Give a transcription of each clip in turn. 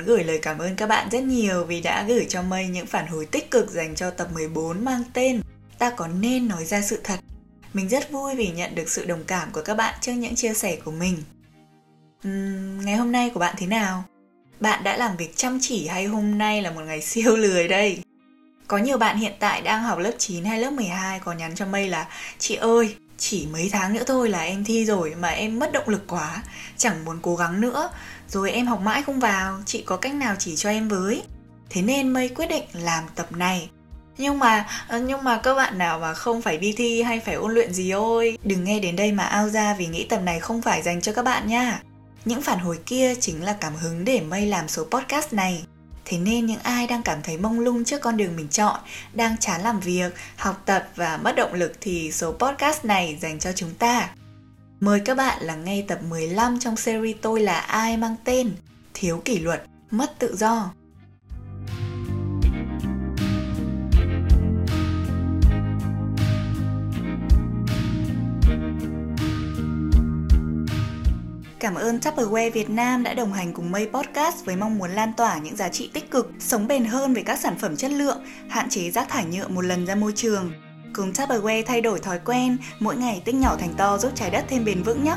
Muốn gửi lời cảm ơn các bạn rất nhiều vì đã gửi cho Mây những phản hồi tích cực dành cho tập 14 mang tên Ta có nên nói ra sự thật. Mình rất vui vì nhận được sự đồng cảm của các bạn trước những chia sẻ của mình. Uhm, ngày hôm nay của bạn thế nào? Bạn đã làm việc chăm chỉ hay hôm nay là một ngày siêu lười đây? Có nhiều bạn hiện tại đang học lớp 9 hay lớp 12 có nhắn cho Mây là Chị ơi, chỉ mấy tháng nữa thôi là em thi rồi mà em mất động lực quá, chẳng muốn cố gắng nữa rồi em học mãi không vào, chị có cách nào chỉ cho em với? Thế nên mây quyết định làm tập này. Nhưng mà ờ, nhưng mà các bạn nào mà không phải đi thi hay phải ôn luyện gì ôi, đừng nghe đến đây mà ao ra vì nghĩ tập này không phải dành cho các bạn nha. Những phản hồi kia chính là cảm hứng để mây làm số podcast này. Thế nên những ai đang cảm thấy mông lung trước con đường mình chọn, đang chán làm việc, học tập và mất động lực thì số podcast này dành cho chúng ta. Mời các bạn lắng nghe tập 15 trong series Tôi là ai mang tên Thiếu kỷ luật, mất tự do. Cảm ơn Tupperware Việt Nam đã đồng hành cùng Mây Podcast với mong muốn lan tỏa những giá trị tích cực, sống bền hơn về các sản phẩm chất lượng, hạn chế rác thải nhựa một lần ra môi trường. Cùng Tupperware thay đổi thói quen, mỗi ngày tích nhỏ thành to giúp trái đất thêm bền vững nhé!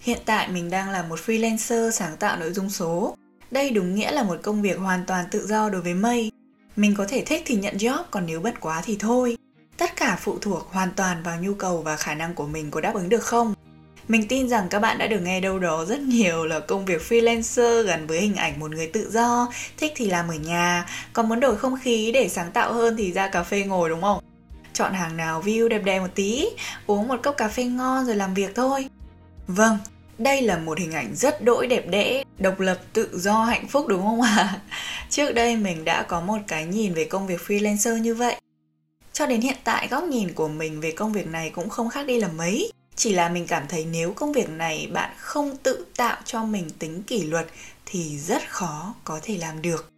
Hiện tại mình đang là một freelancer sáng tạo nội dung số. Đây đúng nghĩa là một công việc hoàn toàn tự do đối với Mây. Mình có thể thích thì nhận job, còn nếu bận quá thì thôi. Tất cả phụ thuộc hoàn toàn vào nhu cầu và khả năng của mình có đáp ứng được không. Mình tin rằng các bạn đã được nghe đâu đó rất nhiều là công việc freelancer gắn với hình ảnh một người tự do, thích thì làm ở nhà, còn muốn đổi không khí để sáng tạo hơn thì ra cà phê ngồi đúng không? Chọn hàng nào view đẹp đẹp một tí, uống một cốc cà phê ngon rồi làm việc thôi. Vâng, đây là một hình ảnh rất đỗi đẹp đẽ, độc lập, tự do, hạnh phúc đúng không ạ? À? Trước đây mình đã có một cái nhìn về công việc freelancer như vậy. Cho đến hiện tại góc nhìn của mình về công việc này cũng không khác đi là mấy. Chỉ là mình cảm thấy nếu công việc này bạn không tự tạo cho mình tính kỷ luật thì rất khó có thể làm được.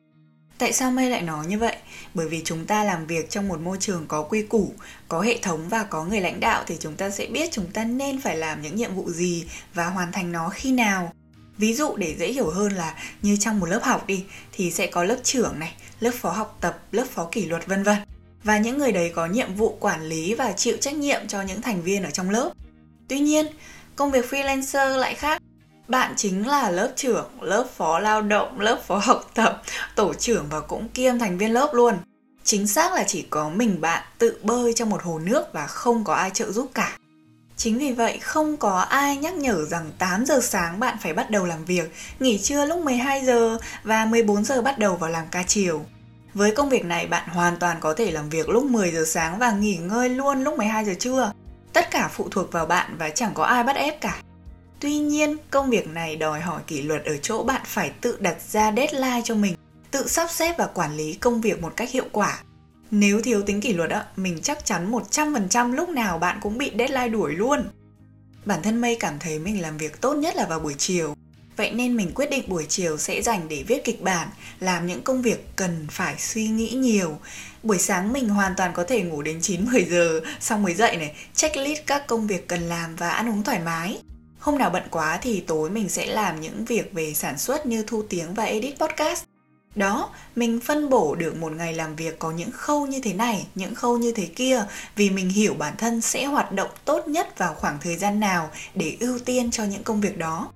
Tại sao Mây lại nói như vậy? Bởi vì chúng ta làm việc trong một môi trường có quy củ, có hệ thống và có người lãnh đạo thì chúng ta sẽ biết chúng ta nên phải làm những nhiệm vụ gì và hoàn thành nó khi nào. Ví dụ để dễ hiểu hơn là như trong một lớp học đi thì sẽ có lớp trưởng này, lớp phó học tập, lớp phó kỷ luật vân vân. Và những người đấy có nhiệm vụ quản lý và chịu trách nhiệm cho những thành viên ở trong lớp. Tuy nhiên, công việc freelancer lại khác bạn chính là lớp trưởng, lớp phó lao động, lớp phó học tập, tổ trưởng và cũng kiêm thành viên lớp luôn. Chính xác là chỉ có mình bạn tự bơi trong một hồ nước và không có ai trợ giúp cả. Chính vì vậy không có ai nhắc nhở rằng 8 giờ sáng bạn phải bắt đầu làm việc, nghỉ trưa lúc 12 giờ và 14 giờ bắt đầu vào làm ca chiều. Với công việc này bạn hoàn toàn có thể làm việc lúc 10 giờ sáng và nghỉ ngơi luôn lúc 12 giờ trưa. Tất cả phụ thuộc vào bạn và chẳng có ai bắt ép cả. Tuy nhiên, công việc này đòi hỏi kỷ luật ở chỗ bạn phải tự đặt ra deadline cho mình, tự sắp xếp và quản lý công việc một cách hiệu quả. Nếu thiếu tính kỷ luật mình chắc chắn 100% lúc nào bạn cũng bị deadline đuổi luôn. Bản thân Mây cảm thấy mình làm việc tốt nhất là vào buổi chiều. Vậy nên mình quyết định buổi chiều sẽ dành để viết kịch bản, làm những công việc cần phải suy nghĩ nhiều. Buổi sáng mình hoàn toàn có thể ngủ đến 9-10 giờ, xong mới dậy này, checklist các công việc cần làm và ăn uống thoải mái. Hôm nào bận quá thì tối mình sẽ làm những việc về sản xuất như thu tiếng và edit podcast. Đó, mình phân bổ được một ngày làm việc có những khâu như thế này, những khâu như thế kia vì mình hiểu bản thân sẽ hoạt động tốt nhất vào khoảng thời gian nào để ưu tiên cho những công việc đó.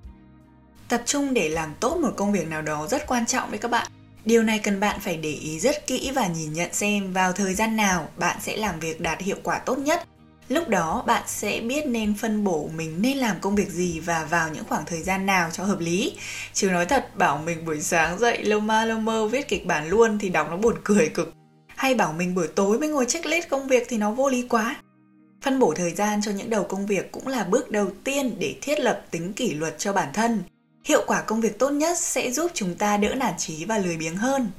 Tập trung để làm tốt một công việc nào đó rất quan trọng đấy các bạn. Điều này cần bạn phải để ý rất kỹ và nhìn nhận xem vào thời gian nào bạn sẽ làm việc đạt hiệu quả tốt nhất lúc đó, bạn sẽ biết nên phân bổ mình nên làm công việc gì và vào những khoảng thời gian nào cho hợp lý. Chứ nói thật, bảo mình buổi sáng dậy lơ ma lơ mơ viết kịch bản luôn thì đọc nó buồn cười cực. Hay bảo mình buổi tối mới ngồi checklist công việc thì nó vô lý quá. Phân bổ thời gian cho những đầu công việc cũng là bước đầu tiên để thiết lập tính kỷ luật cho bản thân. Hiệu quả công việc tốt nhất sẽ giúp chúng ta đỡ nản trí và lười biếng hơn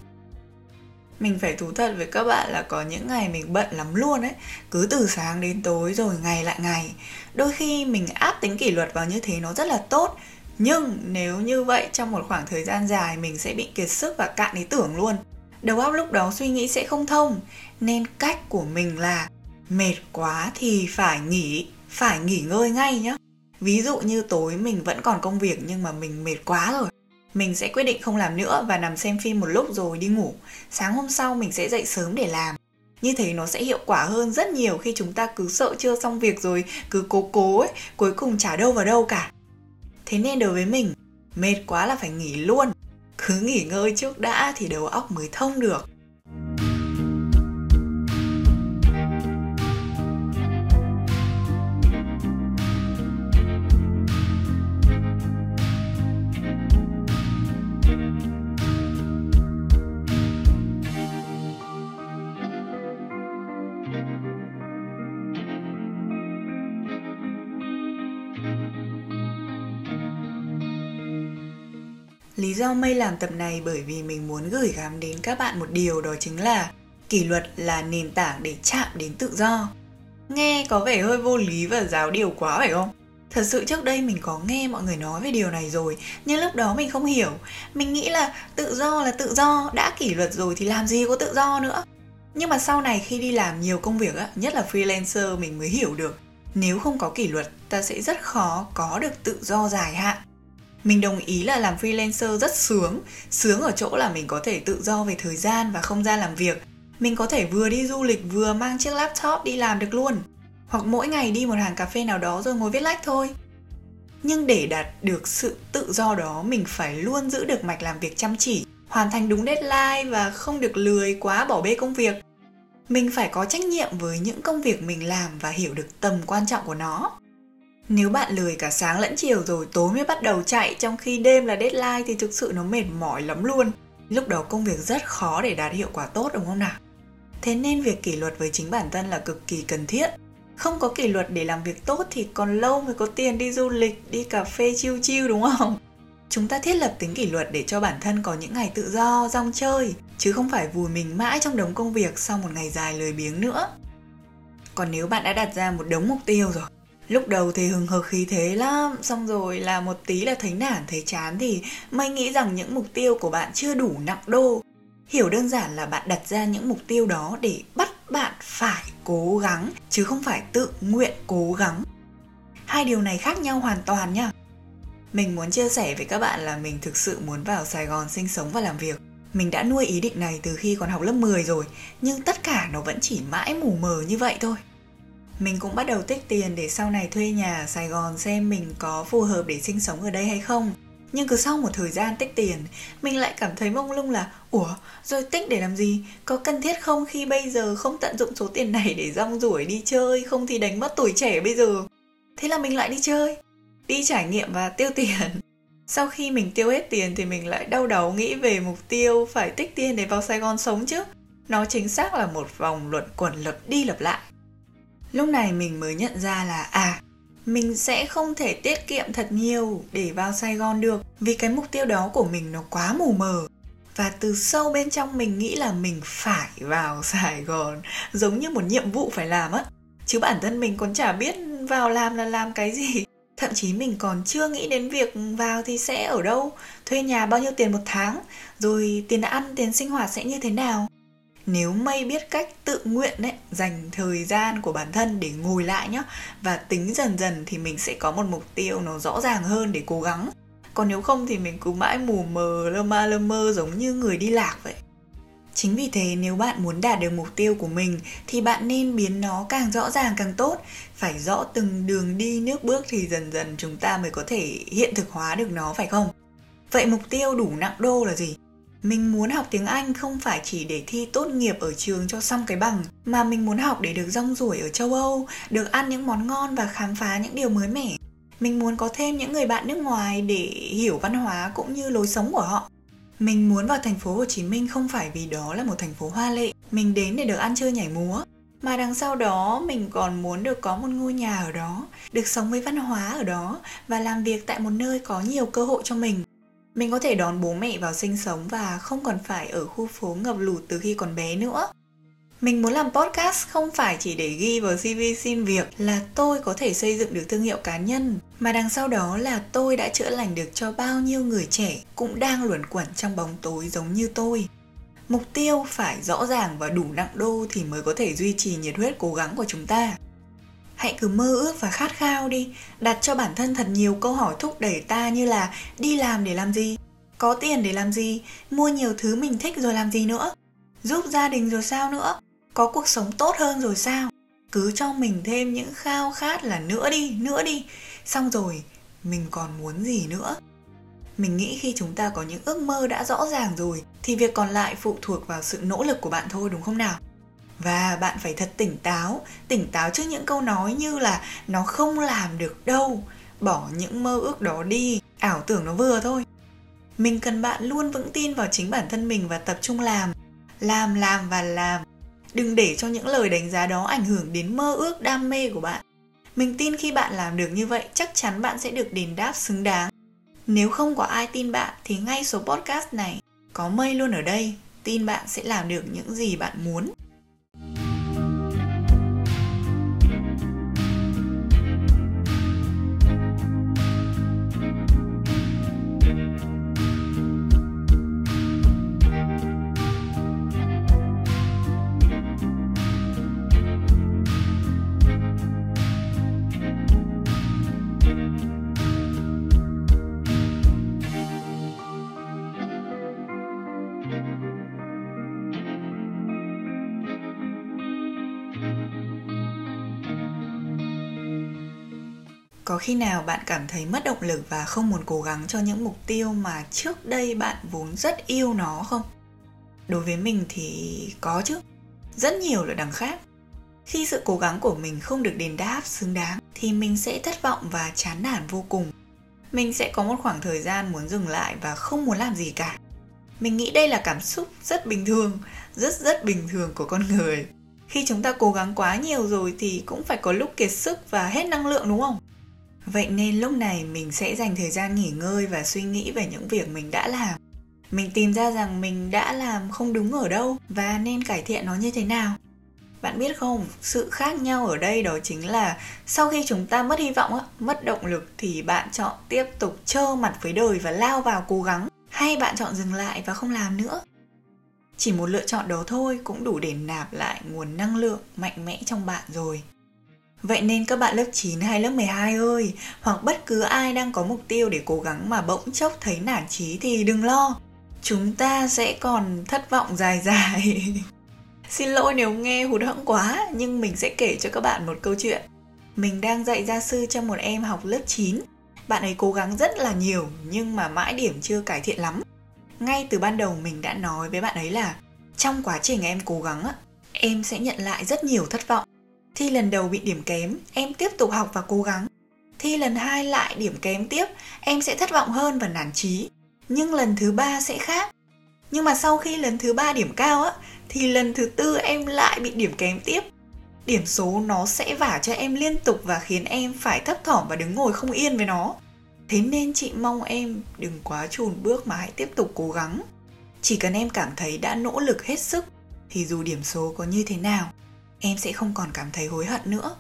mình phải thú thật với các bạn là có những ngày mình bận lắm luôn ấy. Cứ từ sáng đến tối rồi ngày lại ngày. Đôi khi mình áp tính kỷ luật vào như thế nó rất là tốt. Nhưng nếu như vậy, trong một khoảng thời gian dài mình sẽ bị kiệt sức và cạn ý tưởng luôn. Đầu óc lúc đó suy nghĩ sẽ không thông. Nên cách của mình là mệt quá thì phải nghỉ phải nghỉ ngơi ngay nhá. Ví dụ như tối mình vẫn còn công việc nhưng mà mình mệt quá rồi mình sẽ quyết định không làm nữa và nằm xem phim một lúc rồi đi ngủ. Sáng hôm sau mình sẽ dậy sớm để làm. Như thế nó sẽ hiệu quả hơn rất nhiều khi chúng ta cứ sợ chưa xong việc rồi cứ cố cố ấy, cuối cùng chả đâu vào đâu cả. Thế nên đối với mình, mệt quá là phải nghỉ luôn. Cứ nghỉ ngơi trước đã thì đầu óc mới thông được. Lý do mây làm tập này bởi vì mình muốn gửi gắm đến các bạn một điều, đó chính là kỷ luật là nền tảng để chạm đến tự do. Nghe có vẻ hơi vô lý và giáo điều quá phải không? Thật sự trước đây mình có nghe mọi người nói về điều này rồi, Nhưng lúc đó mình không hiểu Mình nghĩ là tự do là tự do, Đã kỷ luật rồi thì làm gì có tự do nữa Nhưng mà sau này khi đi làm nhiều công việc á, Nhất là freelancer mình mới hiểu được, Nếu không có kỷ luật, Ta sẽ rất khó có được tự do dài hạn mình đồng ý là làm freelancer rất sướng. Sướng ở chỗ là mình có thể tự do về thời gian và không gian làm việc. Mình có thể vừa đi du lịch vừa mang chiếc laptop đi làm được luôn. Hoặc mỗi ngày đi một hàng cà phê nào đó rồi ngồi viết lách thôi. Nhưng để đạt được sự tự do đó, mình phải luôn giữ được mạch làm việc chăm chỉ, hoàn thành đúng deadline và không được lười quá bỏ bê công việc. Mình phải có trách nhiệm với những công việc mình làm và hiểu được tầm quan trọng của nó nếu bạn lười cả sáng lẫn chiều rồi tối mới bắt đầu chạy trong khi đêm là deadline thì thực sự nó mệt mỏi lắm luôn. Lúc đó công việc rất khó để đạt hiệu quả tốt đúng không nào? Thế nên việc kỷ luật với chính bản thân là cực kỳ cần thiết. Không có kỷ luật để làm việc tốt thì còn lâu mới có tiền đi du lịch, đi cà phê chiêu chiêu đúng không? Chúng ta thiết lập tính kỷ luật để cho bản thân có những ngày tự do, rong chơi, chứ không phải vùi mình mãi trong đống công việc sau một ngày dài lười biếng nữa. Còn nếu bạn đã đặt ra một đống mục tiêu rồi, lúc đầu thì hừng hực khí thế lắm, xong rồi là một tí là thấy nản, thấy chán thì may nghĩ rằng những mục tiêu của bạn chưa đủ nặng đô. Hiểu đơn giản là bạn đặt ra những mục tiêu đó để bắt bạn phải cố gắng, chứ không phải tự nguyện cố gắng. Hai điều này khác nhau hoàn toàn nhá mình muốn chia sẻ với các bạn là mình thực sự muốn vào Sài Gòn sinh sống và làm việc. Mình đã nuôi ý định này từ khi còn học lớp 10 rồi, nhưng tất cả nó vẫn chỉ mãi mù mờ như vậy thôi mình cũng bắt đầu tích tiền để sau này thuê nhà ở Sài Gòn xem mình có phù hợp để sinh sống ở đây hay không. Nhưng cứ sau một thời gian tích tiền, mình lại cảm thấy mông lung là Ủa, rồi tích để làm gì? Có cần thiết không khi bây giờ không tận dụng số tiền này để rong ruổi đi chơi, không thì đánh mất tuổi trẻ bây giờ? Thế là mình lại đi chơi, đi trải nghiệm và tiêu tiền. Sau khi mình tiêu hết tiền thì mình lại đau đầu nghĩ về mục tiêu phải tích tiền để vào Sài Gòn sống chứ. Nó chính xác là một vòng luận quẩn lặp đi lặp lại lúc này mình mới nhận ra là à mình sẽ không thể tiết kiệm thật nhiều để vào Sài Gòn được, vì cái mục tiêu đó của mình nó quá mù mờ. Và từ sâu bên trong mình nghĩ là mình phải vào Sài Gòn, giống như một nhiệm vụ phải làm á. Chứ bản thân mình còn chả biết vào làm là làm cái gì. Thậm chí mình còn chưa nghĩ đến việc vào thì sẽ ở đâu, thuê nhà bao nhiêu tiền một tháng, rồi tiền ăn, tiền sinh hoạt sẽ như thế nào nếu mây biết cách tự nguyện đấy dành thời gian của bản thân để ngồi lại nhá, và tính dần dần thì mình sẽ có một mục tiêu nó rõ ràng hơn để cố gắng. Còn nếu không thì mình cứ mãi mù mờ, lơ ma lơ mơ giống như người đi lạc vậy. Chính vì thế nếu bạn muốn đạt được mục tiêu của mình thì bạn nên biến nó càng rõ ràng càng tốt. Phải rõ từng đường đi, nước bước thì dần dần chúng ta mới có thể hiện thực hóa được nó, phải không? Vậy mục tiêu đủ nặng đô là gì? Mình muốn học tiếng Anh không phải chỉ để thi tốt nghiệp ở trường cho xong cái bằng, mà mình muốn học để được rong ruổi ở châu Âu, được ăn những món ngon và khám phá những điều mới mẻ. Mình muốn có thêm những người bạn nước ngoài để hiểu văn hóa cũng như lối sống của họ. Mình muốn vào thành phố Hồ Chí Minh không phải vì đó là một thành phố hoa lệ, mình đến để được ăn chơi nhảy múa, mà đằng sau đó mình còn muốn được có một ngôi nhà ở đó, được sống với văn hóa ở đó và làm việc tại một nơi có nhiều cơ hội cho mình mình có thể đón bố mẹ vào sinh sống và không còn phải ở khu phố ngập lụt từ khi còn bé nữa. Mình muốn làm podcast không phải chỉ để ghi vào CV xin việc là tôi có thể xây dựng được thương hiệu cá nhân, mà đằng sau đó là tôi đã chữa lành được cho bao nhiêu người trẻ cũng đang luẩn quẩn trong bóng tối giống như tôi. Mục tiêu phải rõ ràng và đủ nặng đô thì mới có thể duy trì nhiệt huyết cố gắng của chúng ta hãy cứ mơ ước và khát khao đi. Đặt cho bản thân thật nhiều câu hỏi thúc đẩy ta như là đi làm để làm gì? Có tiền để làm gì? Mua nhiều thứ mình thích rồi làm gì nữa? Giúp gia đình rồi sao nữa? Có cuộc sống tốt hơn rồi sao? Cứ cho mình thêm những khao khát là nữa đi nữa đi. Xong rồi, mình còn muốn gì nữa? Mình nghĩ khi chúng ta có những ước mơ đã rõ ràng rồi, thì việc còn lại phụ thuộc vào sự nỗ lực của bạn thôi, đúng không nào? Và bạn phải thật tỉnh táo tỉnh táo trước những câu nói như là nó không làm được đâu, bỏ những mơ ước đó đi. Ảo tưởng nó vừa thôi. Mình cần bạn luôn vững tin vào chính bản thân mình và tập trung làm làm làm và làm. Đừng để cho những lời đánh giá đó ảnh hưởng đến mơ ước, đam mê của bạn. Mình tin khi bạn làm được như vậy, chắc chắn bạn sẽ được đền đáp xứng đáng. Nếu không có ai tin bạn thì ngay số podcast này có mây luôn ở đây. Tin bạn sẽ làm được những gì bạn muốn. Có khi nào bạn cảm thấy mất động lực và không muốn cố gắng cho những mục tiêu mà trước đây bạn vốn rất yêu nó không? Đối với mình thì có chứ. Rất nhiều là đằng khác. Khi sự cố gắng của mình không được đền đáp xứng đáng thì mình sẽ thất vọng và chán nản vô cùng. Mình sẽ có một khoảng thời gian muốn dừng lại và không muốn làm gì cả. Mình nghĩ đây là cảm xúc rất bình thường, rất rất bình thường của con người. Khi chúng ta cố gắng quá nhiều rồi thì cũng phải có lúc kiệt sức và hết năng lượng, đúng không? Vậy nên lúc này mình sẽ dành thời gian nghỉ ngơi và suy nghĩ về những việc mình đã làm. Mình tìm ra rằng mình đã làm không đúng ở đâu và nên cải thiện nó như thế nào. Bạn biết không, sự khác nhau ở đây đó chính là sau khi chúng ta mất hy vọng mất động lực thì bạn chọn tiếp tục trơ mặt với đời và lao vào cố gắng, hay bạn chọn dừng lại và không làm nữa? Chỉ một lựa chọn đó thôi cũng đủ để nạp lại nguồn năng lượng mạnh mẽ trong bạn rồi. Vậy nên các bạn lớp 9 hay lớp 12 ơi, hoặc bất cứ ai đang có mục tiêu để cố gắng mà bỗng chốc thấy nản chí thì đừng lo. Chúng ta sẽ còn thất vọng dài dài. Xin lỗi nếu nghe hụt hẫng quá, nhưng mình sẽ kể cho các bạn một câu chuyện. Mình đang dạy gia sư cho một em học lớp 9. Bạn ấy cố gắng rất là nhiều nhưng mà mãi điểm chưa cải thiện lắm. Ngay từ ban đầu mình đã nói với bạn ấy là trong quá trình em cố gắng em sẽ nhận lại rất nhiều thất vọng Thi lần đầu bị điểm kém, em tiếp tục học và cố gắng. Thi lần hai lại điểm kém tiếp, em sẽ thất vọng hơn và nản chí. Nhưng lần thứ ba sẽ khác. Nhưng mà sau khi lần thứ ba điểm cao á, thì lần thứ tư em lại bị điểm kém tiếp. Điểm số nó sẽ vả cho em liên tục và khiến em phải thấp thỏm và đứng ngồi không yên với nó. Thế nên chị mong em đừng quá chùn bước mà hãy tiếp tục cố gắng. Chỉ cần em cảm thấy đã nỗ lực hết sức thì dù điểm số có như thế nào em sẽ không còn cảm thấy hối hận nữa.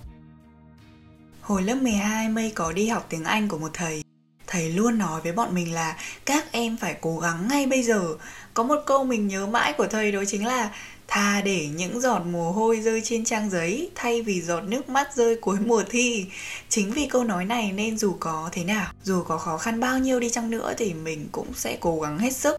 Hồi lớp 12 Mây có đi học tiếng Anh của một thầy. Thầy luôn nói với bọn mình là các em phải cố gắng ngay bây giờ. Có một câu mình nhớ mãi của thầy đó chính là Thà để những giọt mồ hôi rơi trên trang giấy thay vì giọt nước mắt rơi cuối mùa thi. Chính vì câu nói này nên dù có thế nào, dù có khó khăn bao nhiêu đi chăng nữa thì mình cũng sẽ cố gắng hết sức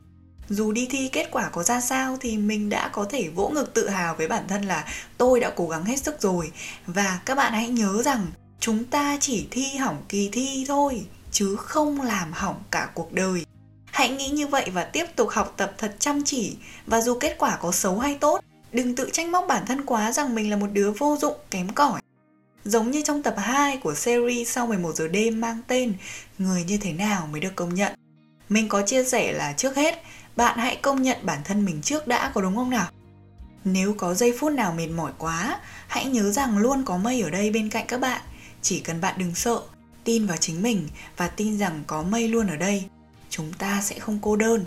dù đi thi kết quả có ra sao thì mình đã có thể vỗ ngực tự hào với bản thân là tôi đã cố gắng hết sức rồi và các bạn hãy nhớ rằng chúng ta chỉ thi hỏng kỳ thi thôi chứ không làm hỏng cả cuộc đời Hãy nghĩ như vậy và tiếp tục học tập thật chăm chỉ và dù kết quả có xấu hay tốt, đừng tự trách móc bản thân quá rằng mình là một đứa vô dụng, kém cỏi. Giống như trong tập 2 của series sau 11 giờ đêm mang tên Người như thế nào mới được công nhận. Mình có chia sẻ là trước hết, bạn hãy công nhận bản thân mình trước đã có đúng không nào? Nếu có giây phút nào mệt mỏi quá, hãy nhớ rằng luôn có mây ở đây bên cạnh các bạn. Chỉ cần bạn đừng sợ, tin vào chính mình và tin rằng có mây luôn ở đây. Chúng ta sẽ không cô đơn.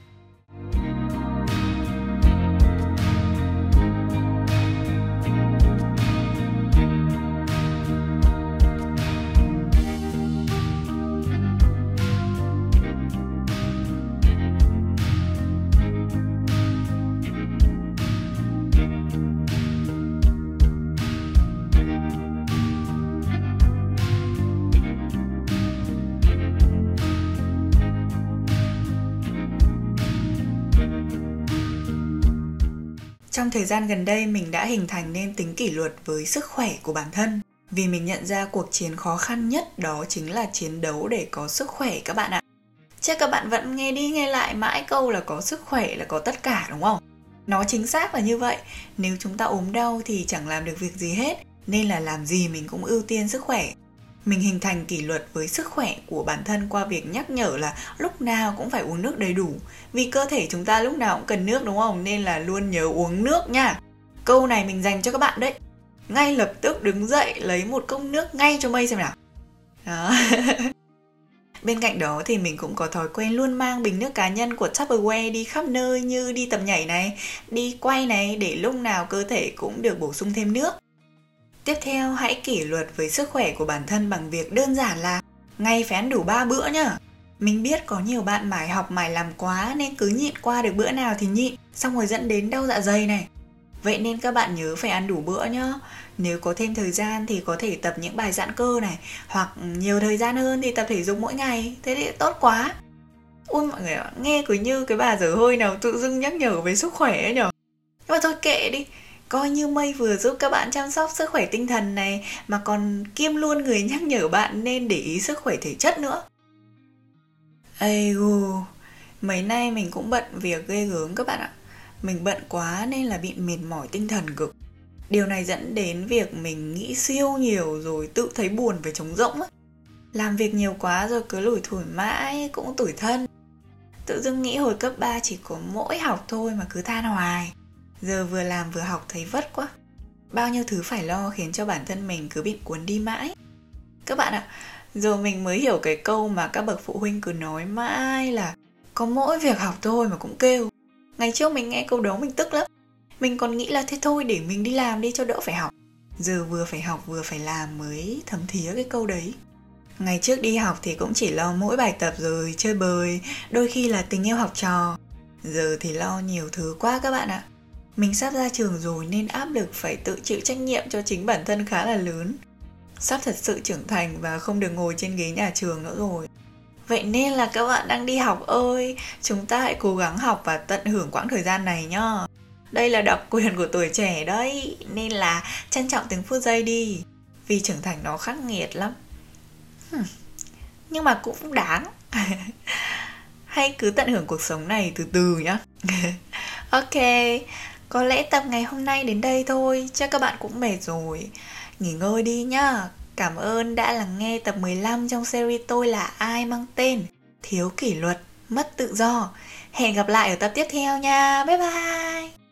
Trong thời gian gần đây mình đã hình thành nên tính kỷ luật với sức khỏe của bản thân vì mình nhận ra cuộc chiến khó khăn nhất đó chính là chiến đấu để có sức khỏe các bạn ạ. Chắc các bạn vẫn nghe đi nghe lại mãi câu là có sức khỏe là có tất cả đúng không? Nó chính xác là như vậy. Nếu chúng ta ốm đau thì chẳng làm được việc gì hết, nên là làm gì mình cũng ưu tiên sức khỏe mình hình thành kỷ luật với sức khỏe của bản thân qua việc nhắc nhở là lúc nào cũng phải uống nước đầy đủ. Vì cơ thể chúng ta lúc nào cũng cần nước đúng không? Nên là luôn nhớ uống nước nha. Câu này mình dành cho các bạn đấy. Ngay lập tức đứng dậy lấy một cốc nước ngay cho mây xem nào. Đó. Bên cạnh đó thì mình cũng có thói quen luôn mang bình nước cá nhân của Tupperware đi khắp nơi như đi tập nhảy này, đi quay này để lúc nào cơ thể cũng được bổ sung thêm nước. Tiếp theo, hãy kỷ luật với sức khỏe của bản thân bằng việc đơn giản là ngay phén đủ 3 bữa nhá. Mình biết có nhiều bạn mải học mải làm quá nên cứ nhịn qua được bữa nào thì nhịn, xong rồi dẫn đến đau dạ dày này. Vậy nên các bạn nhớ phải ăn đủ bữa nhá. Nếu có thêm thời gian thì có thể tập những bài giãn cơ này, hoặc nhiều thời gian hơn thì tập thể dục mỗi ngày, thế thì tốt quá. Ui mọi người ạ, nghe cứ như cái bà dở hơi nào tự dưng nhắc nhở về sức khỏe ấy nhở. Nhưng mà thôi kệ đi, coi như mây vừa giúp các bạn chăm sóc sức khỏe tinh thần này, mà còn kiêm luôn người nhắc nhở bạn nên để ý sức khỏe thể chất nữa. Ây gu, mấy nay mình cũng bận việc ghê gớm các bạn ạ. Mình bận quá nên là bị mệt mỏi tinh thần cực. Điều này dẫn đến việc mình nghĩ siêu nhiều rồi tự thấy buồn về trống rỗng á. Làm việc nhiều quá rồi cứ lủi thủi mãi cũng tủi thân. Tự dưng nghĩ hồi cấp 3 chỉ có mỗi học thôi mà cứ than hoài. Giờ vừa làm vừa học thấy vất quá. Bao nhiêu thứ phải lo khiến cho bản thân mình cứ bị cuốn đi mãi. Các bạn ạ, giờ mình mới hiểu cái câu mà các bậc phụ huynh cứ nói mãi là Có mỗi việc học thôi mà cũng kêu. Ngày trước mình nghe câu đó mình tức lắm. Mình còn nghĩ là thế thôi để mình đi làm đi cho đỡ phải học. Giờ vừa phải học vừa phải làm mới thấm thía cái câu đấy. Ngày trước đi học thì cũng chỉ lo mỗi bài tập rồi chơi bời Đôi khi là tình yêu học trò. Giờ thì lo nhiều thứ quá các bạn ạ mình sắp ra trường rồi nên áp lực phải tự chịu trách nhiệm cho chính bản thân khá là lớn. Sắp thật sự trưởng thành và không được ngồi trên ghế nhà trường nữa rồi. Vậy nên là các bạn đang đi học ơi, chúng ta hãy cố gắng học và tận hưởng quãng thời gian này nhá. Đây là đặc quyền của tuổi trẻ đấy, nên là trân trọng từng phút giây đi, vì trưởng thành nó khắc nghiệt lắm. Nhưng mà cũng đáng. Hay cứ tận hưởng cuộc sống này từ từ nhá. Ok có lẽ tập ngày hôm nay đến đây thôi, chắc các bạn cũng mệt rồi. Nghỉ ngơi đi nhá. Cảm ơn đã lắng nghe tập 15 trong series tôi là ai mang tên Thiếu kỷ luật, mất tự do. Hẹn gặp lại ở tập tiếp theo nha. Bye bye.